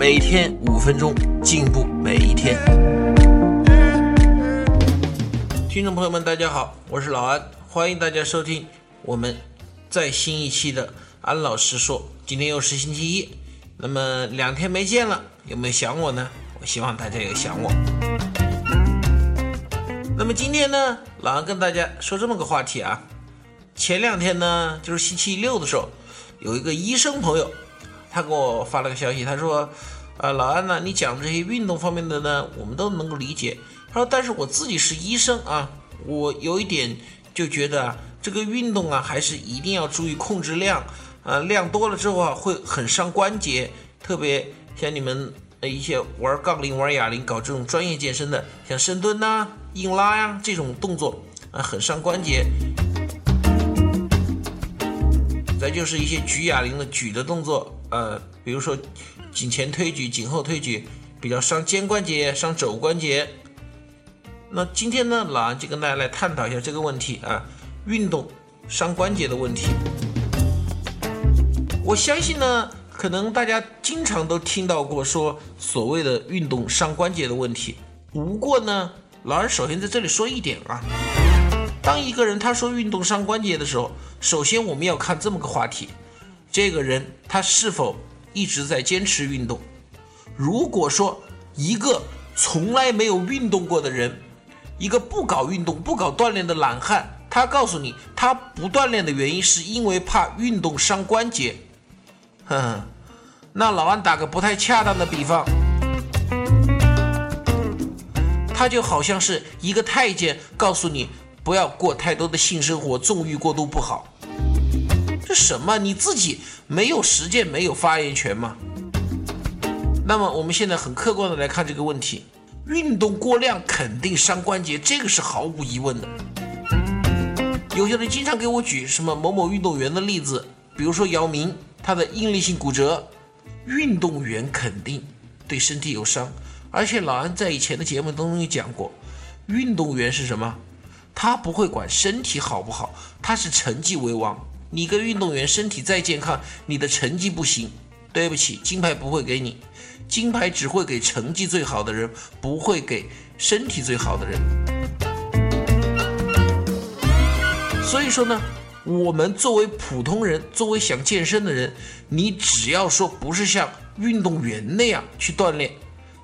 每天五分钟，进步每一天。听众朋友们，大家好，我是老安，欢迎大家收听我们再新一期的安老师说。今天又是星期一，那么两天没见了，有没有想我呢？我希望大家有想我。那么今天呢，老安跟大家说这么个话题啊。前两天呢，就是星期六的时候。有一个医生朋友，他给我发了个消息，他说：“呃，老安呢，你讲的这些运动方面的呢，我们都能够理解。他说，但是我自己是医生啊，我有一点就觉得，这个运动啊，还是一定要注意控制量啊，量多了之后啊，会很伤关节。特别像你们一些玩杠铃、玩哑铃、搞这种专业健身的，像深蹲呐、硬拉呀这种动作啊，很伤关节。”再就是一些举哑铃的举的动作，呃，比如说颈前推举、颈后推举，比较伤肩关节、伤肘关节。那今天呢，老安就跟大家来探讨一下这个问题啊，运动伤关节的问题。我相信呢，可能大家经常都听到过说所谓的运动伤关节的问题。不过呢，老安首先在这里说一点啊。当一个人他说运动伤关节的时候，首先我们要看这么个话题：这个人他是否一直在坚持运动？如果说一个从来没有运动过的人，一个不搞运动、不搞锻炼的懒汉，他告诉你他不锻炼的原因是因为怕运动伤关节，哼，那老安打个不太恰当的比方，他就好像是一个太监告诉你。不要过太多的性生活，纵欲过度不好。这什么？你自己没有实践，没有发言权吗？那么我们现在很客观的来看这个问题：运动过量肯定伤关节，这个是毫无疑问的。有些人经常给我举什么某某运动员的例子，比如说姚明，他的应力性骨折，运动员肯定对身体有伤。而且老安在以前的节目当中也讲过，运动员是什么？他不会管身体好不好，他是成绩为王。你个运动员身体再健康，你的成绩不行，对不起，金牌不会给你，金牌只会给成绩最好的人，不会给身体最好的人。所以说呢，我们作为普通人，作为想健身的人，你只要说不是像运动员那样去锻炼，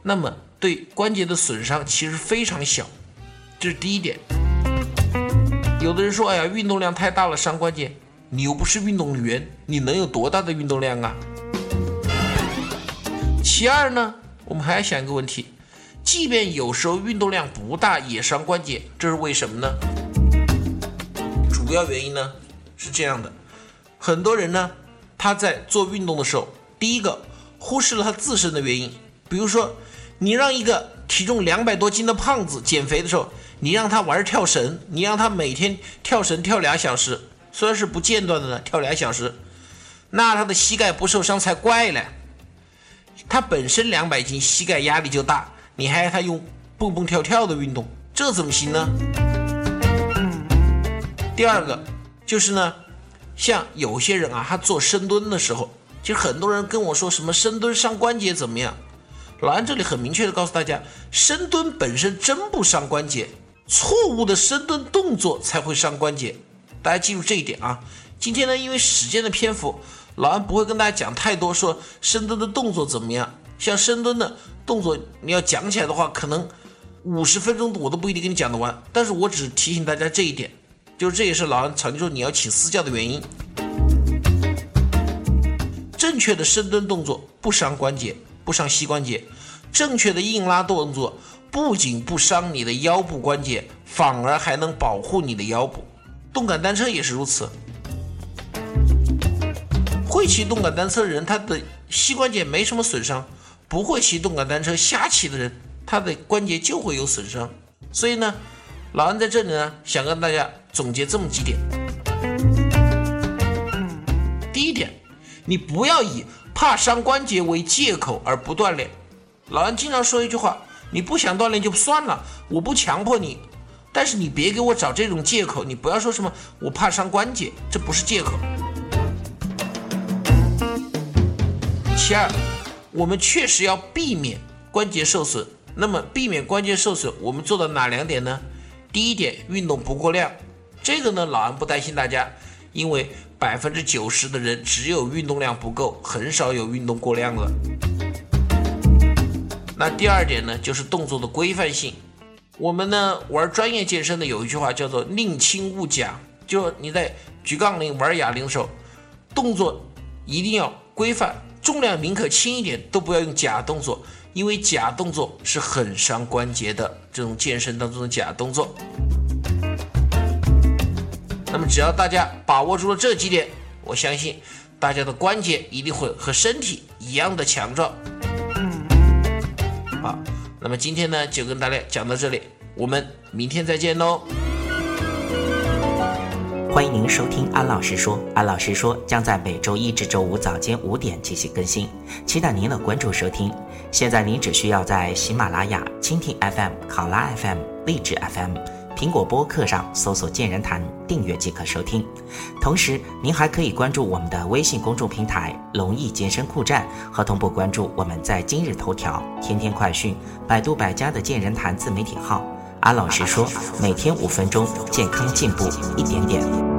那么对关节的损伤其实非常小，这是第一点。有的人说：“哎呀，运动量太大了，伤关节。”你又不是运动员，你能有多大的运动量啊？其二呢，我们还要想一个问题：即便有时候运动量不大也伤关节，这是为什么呢？主要原因呢是这样的：很多人呢他在做运动的时候，第一个忽视了他自身的原因，比如说你让一个体重两百多斤的胖子减肥的时候。你让他玩跳绳，你让他每天跳绳跳俩小时，虽然是不间断的呢，跳俩小时，那他的膝盖不受伤才怪呢。他本身两百斤，膝盖压力就大，你还让他用蹦蹦跳跳的运动，这怎么行呢？第二个就是呢，像有些人啊，他做深蹲的时候，其实很多人跟我说什么深蹲伤关节怎么样？老安这里很明确的告诉大家，深蹲本身真不伤关节。错误的深蹲动作才会伤关节，大家记住这一点啊！今天呢，因为时间的篇幅，老安不会跟大家讲太多说深蹲的动作怎么样。像深蹲的动作，你要讲起来的话，可能五十分钟我都不一定跟你讲得完。但是我只提醒大家这一点，就是这也是老安常说你要请私教的原因。正确的深蹲动作不伤关节，不伤膝关节；正确的硬拉动作。不仅不伤你的腰部关节，反而还能保护你的腰部。动感单车也是如此。会骑动感单车的人，他的膝关节没什么损伤；不会骑动感单车瞎骑的人，他的关节就会有损伤。所以呢，老安在这里呢，想跟大家总结这么几点。第一点，你不要以怕伤关节为借口而不锻炼。老安经常说一句话：你不想锻炼就算了，我不强迫你。但是你别给我找这种借口，你不要说什么我怕伤关节，这不是借口。其二，我们确实要避免关节受损。那么避免关节受损，我们做到哪两点呢？第一点，运动不过量。这个呢，老安不担心大家，因为百分之九十的人只有运动量不够，很少有运动过量了。那第二点呢，就是动作的规范性。我们呢玩专业健身的有一句话叫做“宁轻勿假”，就你在举杠铃、玩哑铃的时候，动作一定要规范，重量宁可轻一点，都不要用假动作，因为假动作是很伤关节的。这种健身当中的假动作。那么只要大家把握住了这几点，我相信大家的关节一定会和身体一样的强壮。那么今天呢，就跟大家讲到这里，我们明天再见喽。欢迎您收听安老师说，安老师说将在每周一至周五早间五点进行更新，期待您的关注收听。现在您只需要在喜马拉雅、蜻蜓 FM、考拉 FM、荔枝 FM。苹果播客上搜索“健人谈”，订阅即可收听。同时，您还可以关注我们的微信公众平台“龙翼健身酷站”，和同步关注我们在今日头条、天天快讯、百度百家的“健人谈”自媒体号。安老师说，每天五分钟，健康进步一点点。